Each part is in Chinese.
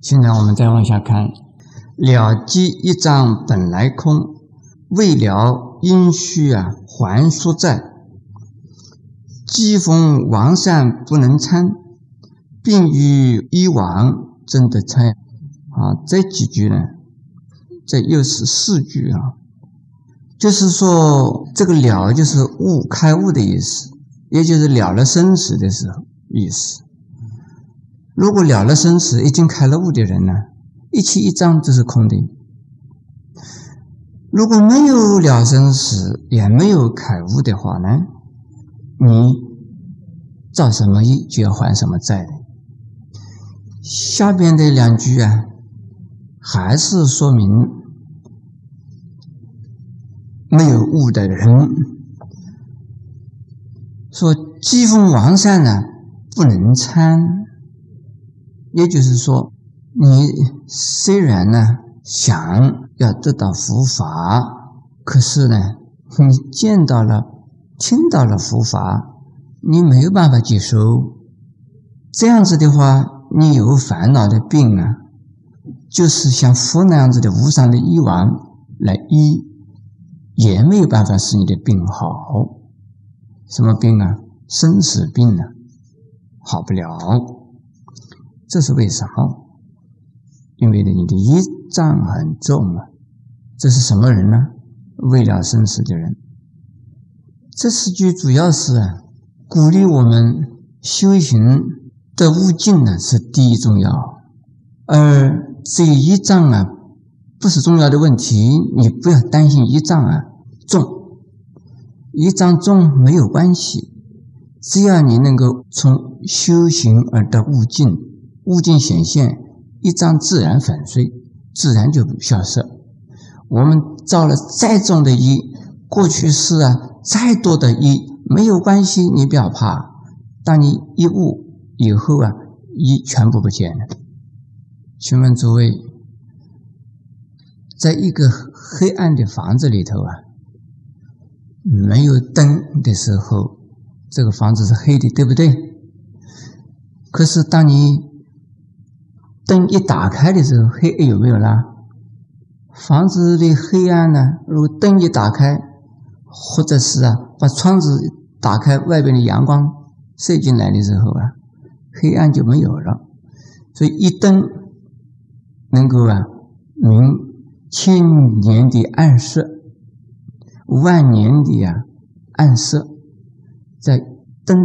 现在我们再往下看，了即一脏本来空，未了因虚啊，还说在。机逢王善不能参，病愈医亡真的参。啊，这几句呢，这又是四句啊。就是说，这个了就是悟开悟的意思，也就是了了生死的时候意思。如果了了生死，已经开了悟的人呢，一切一张都是空的。如果没有了生死，也没有开悟的话呢，你造什么业就要还什么债。下边的两句啊，还是说明没有悟的人说机锋王善呢，不能参。也就是说，你虽然呢想要得到佛法，可是呢，你见到了、听到了佛法，你没有办法接受。这样子的话，你有烦恼的病啊，就是像佛那样子的无上的医王来医，也没有办法使你的病好。什么病啊？生死病啊，好不了。这是为啥？因为呢，你的业障很重啊。这是什么人呢？为了生死的人。这四句主要是，鼓励我们修行的悟境呢是第一重要，而这一障啊不是重要的问题，你不要担心一障啊重，一障重没有关系，只要你能够从修行而得悟境。物境显现，一张自然粉碎，自然就消失。我们造了再重的业，过去世啊，再多的业没有关系，你不要怕。当你一悟以后啊，业全部不见了。请问诸位，在一个黑暗的房子里头啊，没有灯的时候，这个房子是黑的，对不对？可是当你灯一打开的时候，黑有没有啦？房子的黑暗呢？如果灯一打开，或者是啊，把窗子打开，外边的阳光射进来的时候啊，黑暗就没有了。所以一灯能够啊，明千年的暗色，万年的啊暗色，在灯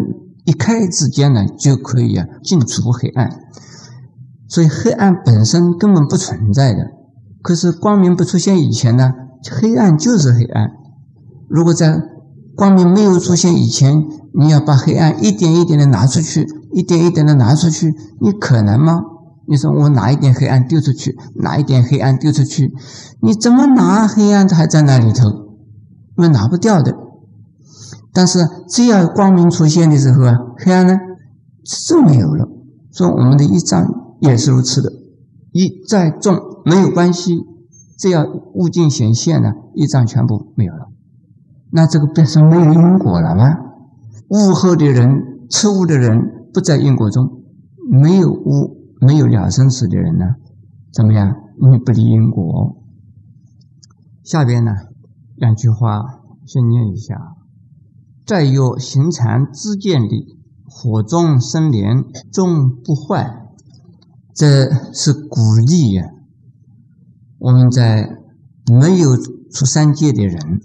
一开之间呢，就可以啊，尽除黑暗。所以黑暗本身根本不存在的，可是光明不出现以前呢，黑暗就是黑暗。如果在光明没有出现以前，你要把黑暗一点一点的拿出去，一点一点的拿出去，你可能吗？你说我拿一点黑暗丢出去，拿一点黑暗丢出去，你怎么拿黑暗它还在那里头，因为拿不掉的。但是只要光明出现的时候啊，黑暗呢就没有了。说我们的一张。也是如此的，一再重没有关系，只要物尽显现了，一障全部没有了。那这个不是没有因果了吗？悟后的人、吃悟的人不在因果中，没有悟、没有了生死的人呢？怎么样？你不离因果。下边呢，两句话先念一下：再有行禅知见力，火中生莲终不坏。这是鼓励呀！我们在没有出三界的人，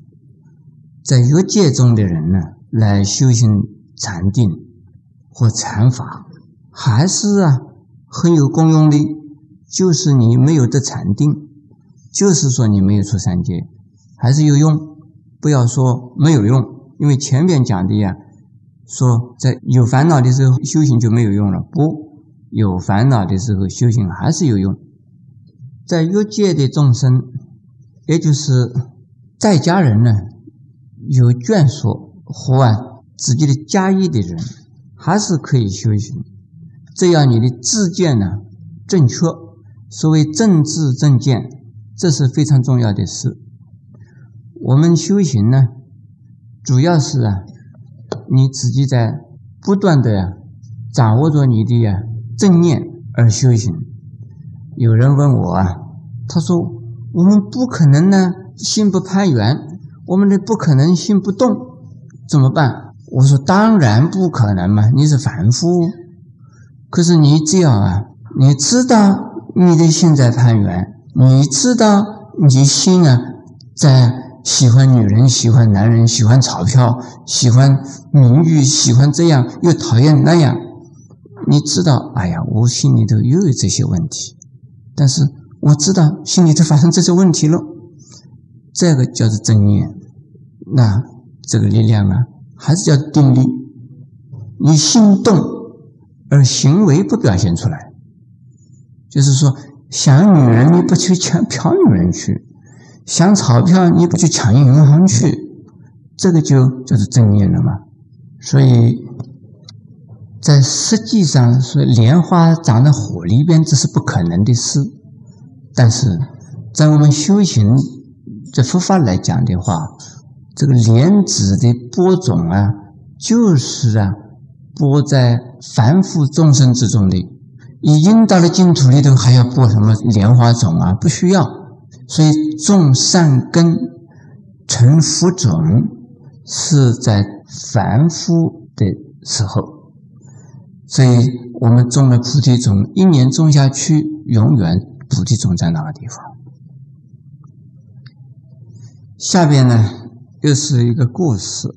在欲界中的人呢，来修行禅定或禅法，还是啊很有功用的。就是你没有得禅定，就是说你没有出三界，还是有用。不要说没有用，因为前面讲的呀，说在有烦恼的时候修行就没有用了，不。有烦恼的时候，修行还是有用。在欲界的众生，也就是在家人呢，有眷属或啊自己的家业的人，还是可以修行。只要你的自见呢正确，所谓正智正见，这是非常重要的事。我们修行呢，主要是啊，你自己在不断的呀，掌握着你的呀。正念而修行，有人问我啊，他说我们不可能呢，心不攀缘，我们的不可能心不动，怎么办？我说当然不可能嘛，你是凡夫。可是你这样啊，你知道你的心在攀缘，你知道你心啊在喜欢女人、喜欢男人、喜欢钞票、喜欢名誉、喜欢这样又讨厌那样，你知道，哎呀，我心里头又有这些问题。但是我知道心里头发生这些问题了，这个叫做正念。那这个力量啊，还是叫定力。你心动而行为不表现出来，就是说想女人你不去抢嫖女人去，想钞票你不去抢银行去，这个就叫做正念了嘛。所以。在实际上是莲花长在火里边，这是不可能的事。但是在我们修行这佛法来讲的话，这个莲子的播种啊，就是啊播在凡夫众生之中的。已经到了净土里头，还要播什么莲花种啊？不需要。所以种善根成福种，是在凡夫的时候。所以我们种了菩提种，一年种下去，永远菩提种在那个地方。下边呢，又是一个故事：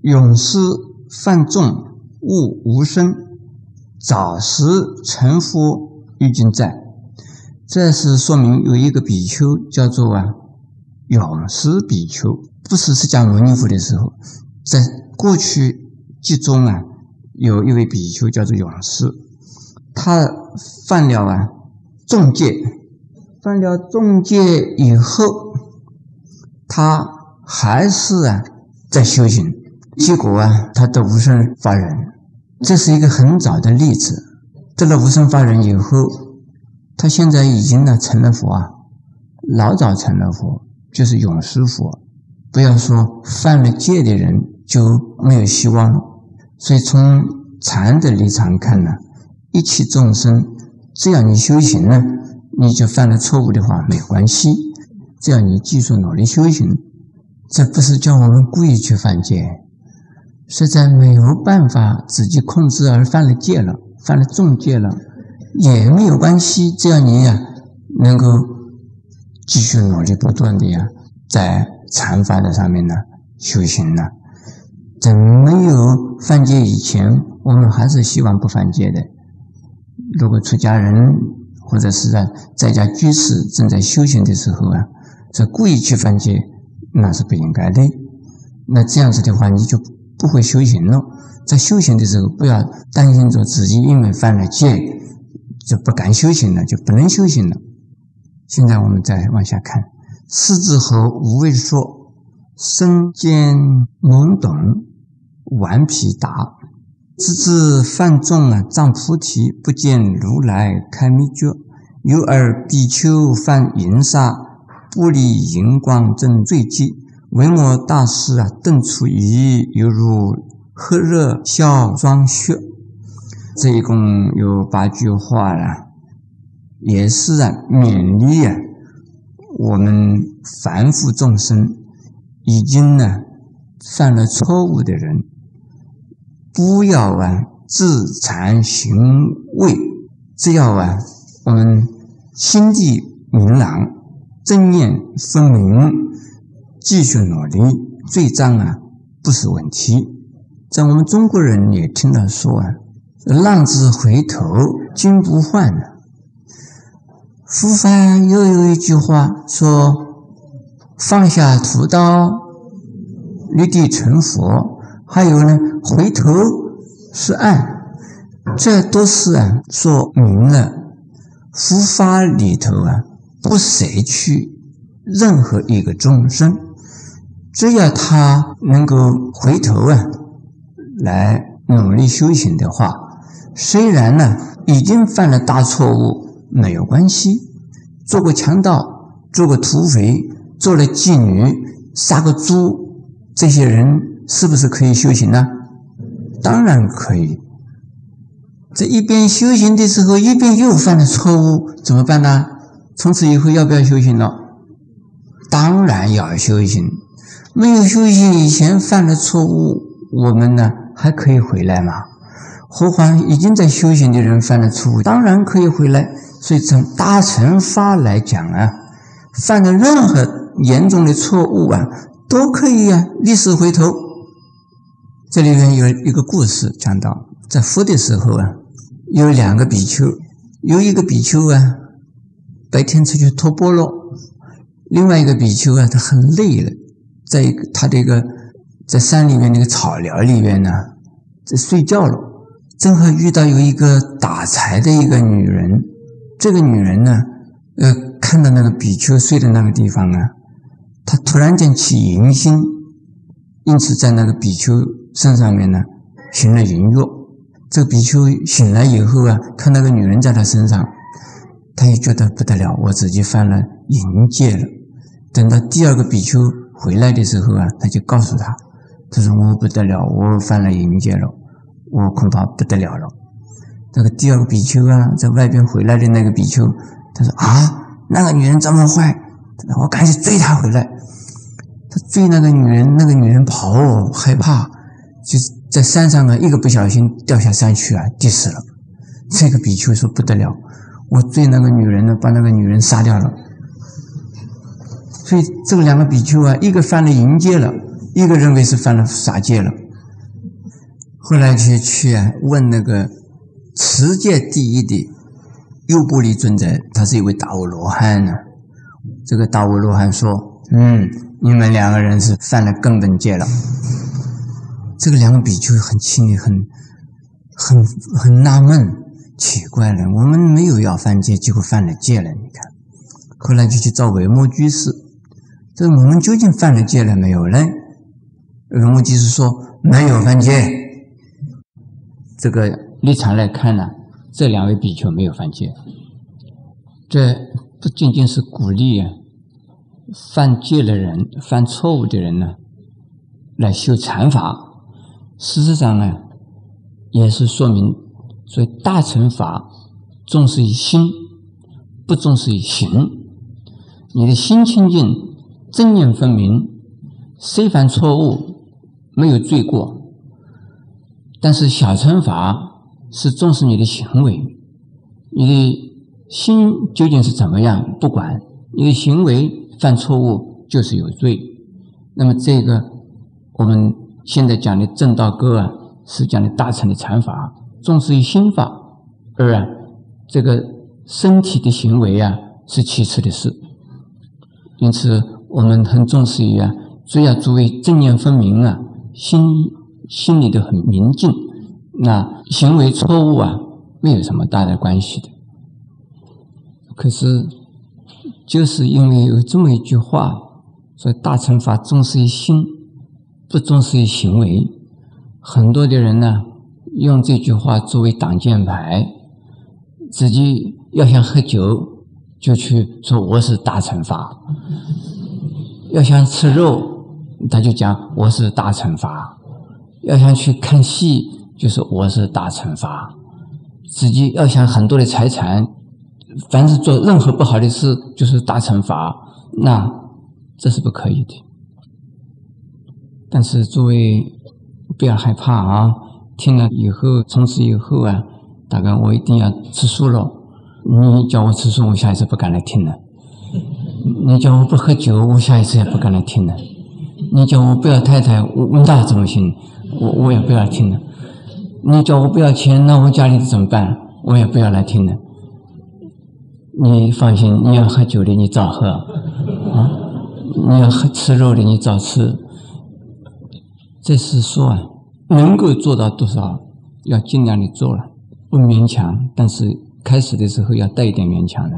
勇士犯众，悟无声，早时成佛欲尽在。这是说明有一个比丘叫做啊勇士比丘，不是释迦牟尼佛的时候，在过去集中啊。有一位比丘叫做勇士，他犯了啊重戒，犯了重戒以后，他还是啊在修行，结果啊他得无生法忍，这是一个很早的例子。得了无生法忍以后，他现在已经呢成了佛啊，老早成了佛，就是勇士佛。不要说犯了戒的人就没有希望了。所以从禅的立场看呢，一切众生，只要你修行呢，你就犯了错误的话没有关系，只要你继续努力修行，这不是叫我们故意去犯戒，实在没有办法自己控制而犯了戒了，犯了重戒了也没有关系，只要你呀能够继续努力不断的呀，在禅法的上面呢修行呢。在没有犯戒以前，我们还是希望不犯戒的。如果出家人或者是在在家居士正在修行的时候啊，这故意去犯戒，那是不应该的。那这样子的话，你就不会修行了。在修行的时候，不要担心着自己因为犯了戒就不敢修行了，就不能修行了。现在我们再往下看，四字和无畏说。身见懵懂，顽皮答，直至犯众啊，障菩提，不见如来开密诀。有尔比丘犯淫杀，不离荧光正罪迹。闻我大师啊，顿出疑，犹如黑热消霜雪。这一共有八句话了，也是啊，勉励啊，我们凡夫众生。已经呢犯了错误的人，不要啊自惭形秽，只要啊我们心地明朗，正念分明，继续努力，罪障啊不是问题。在我们中国人也听到说啊，浪子回头金不换了。佛法又有一句话说。放下屠刀，立地成佛。还有呢，回头是岸，这都是啊，说明了佛法里头啊，不舍去任何一个众生，只要他能够回头啊，来努力修行的话，虽然呢已经犯了大错误，没有关系，做个强盗，做个土匪。做了妓女，杀个猪，这些人是不是可以修行呢？当然可以。这一边修行的时候，一边又犯了错误，怎么办呢？从此以后要不要修行了？当然要修行。没有修行以前犯了错误，我们呢还可以回来吗？何况已经在修行的人犯了错误，当然可以回来。所以从大乘法来讲啊，犯了任何严重的错误啊，都可以啊，历史回头。这里面有一个故事讲到，在佛的时候啊。有两个比丘，有一个比丘啊，白天出去托钵了；另外一个比丘啊，他很累了，在他这个在山里面那个草寮里面呢，在睡觉了。正好遇到有一个打柴的一个女人，这个女人呢，呃，看到那个比丘睡的那个地方啊，她突然间起淫心，因此在那个比丘身上面呢，行了淫欲。这个比丘醒来以后啊，看那个女人在他身上，他也觉得不得了，我自己犯了淫戒了。等到第二个比丘回来的时候啊，他就告诉他，他说我不得了，我犯了淫戒了，我恐怕不得了了。那个第二个比丘啊，在外边回来的那个比丘，他说啊，那个女人这么坏，我赶紧追她回来。他追那个女人，那个女人跑，害怕，就是。在山上啊，一个不小心掉下山去啊，跌死了。这个比丘说不得了，我追那个女人呢，把那个女人杀掉了。所以这两个比丘啊，一个犯了淫戒了，一个认为是犯了杀戒了。后来去去啊，问那个持戒第一的优波离尊者，他是一位大阿罗汉呢。这个大阿罗汉说：“嗯，你们两个人是犯了根本戒了。”这个两个比丘很气馁，很很很纳闷，奇怪了，我们没有要犯戒，结果犯了戒了。你看，后来就去找维摩居士，这我们究竟犯了戒了没有呢？维摩居士说没有犯戒。这个立场来看呢，这两位比丘没有犯戒，这不仅仅是鼓励啊，犯戒的人、犯错误的人呢，来修禅法。事实上呢，也是说明，所以大乘法重视于心，不重视于行。你的心清净，正念分明，虽犯错误，没有罪过。但是小乘法是重视你的行为，你的心究竟是怎么样，不管你的行为犯错误就是有罪。那么这个我们。现在讲的正道歌啊，是讲的大乘的禅法，重视于心法；而啊，这个身体的行为啊，是其次的事。因此，我们很重视于啊，只要作为正念分明啊，心心里都很明净，那行为错误啊，没有什么大的关系的。可是，就是因为有这么一句话，说大乘法重视于心。不重视于行为，很多的人呢用这句话作为挡箭牌，自己要想喝酒就去说我是大乘法，要想吃肉他就讲我是大乘法，要想去看戏就说我是大乘法，自己要想很多的财产，凡是做任何不好的事就是大乘法，那这是不可以的。但是诸位不要害怕啊！听了以后，从此以后啊，大概我一定要吃素了。你叫我吃素，我下一次不敢来听了；你叫我不喝酒，我下一次也不敢来听了；你叫我不要太太，我那怎么行？我我也不要听了。你叫我不要钱，那我家里怎么办？我也不要来听了。你放心，你要喝酒的，你早喝；啊，你要喝吃肉的，你早吃。这是说啊，能够做到多少，要尽量的做了，不勉强。但是开始的时候要带一点勉强的。